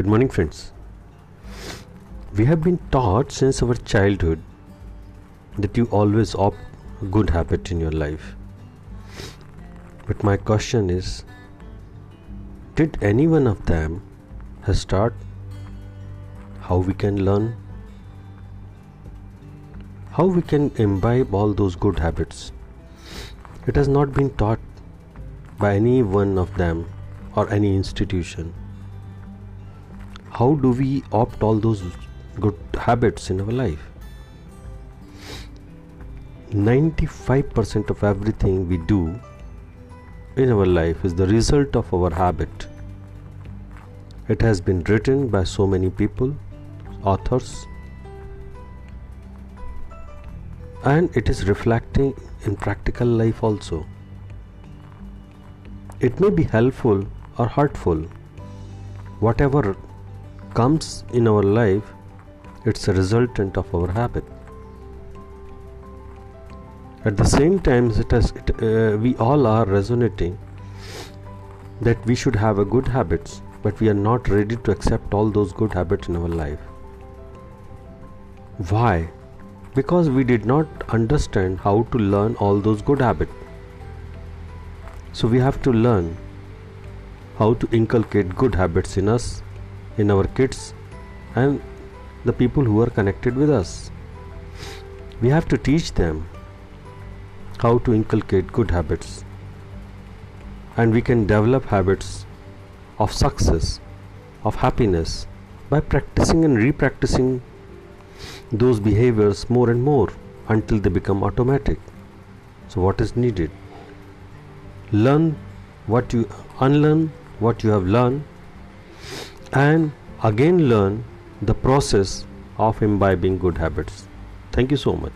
Good morning, friends. We have been taught since our childhood that you always opt good habit in your life. But my question is Did any one of them has taught how we can learn? How we can imbibe all those good habits? It has not been taught by any one of them or any institution. How do we opt all those good habits in our life? 95% of everything we do in our life is the result of our habit. It has been written by so many people, authors, and it is reflecting in practical life also. It may be helpful or hurtful. Whatever comes in our life, it's a resultant of our habit. At the same time, it has, it, uh, we all are resonating that we should have a good habits, but we are not ready to accept all those good habits in our life. Why? Because we did not understand how to learn all those good habits. So we have to learn how to inculcate good habits in us, in our kids, and the people who are connected with us. We have to teach them how to inculcate good habits. And we can develop habits of success, of happiness, by practicing and repracticing those behaviors more and more until they become automatic. So, what is needed? Learn what you unlearn what you have learned and again learn the process of imbibing good habits. Thank you so much.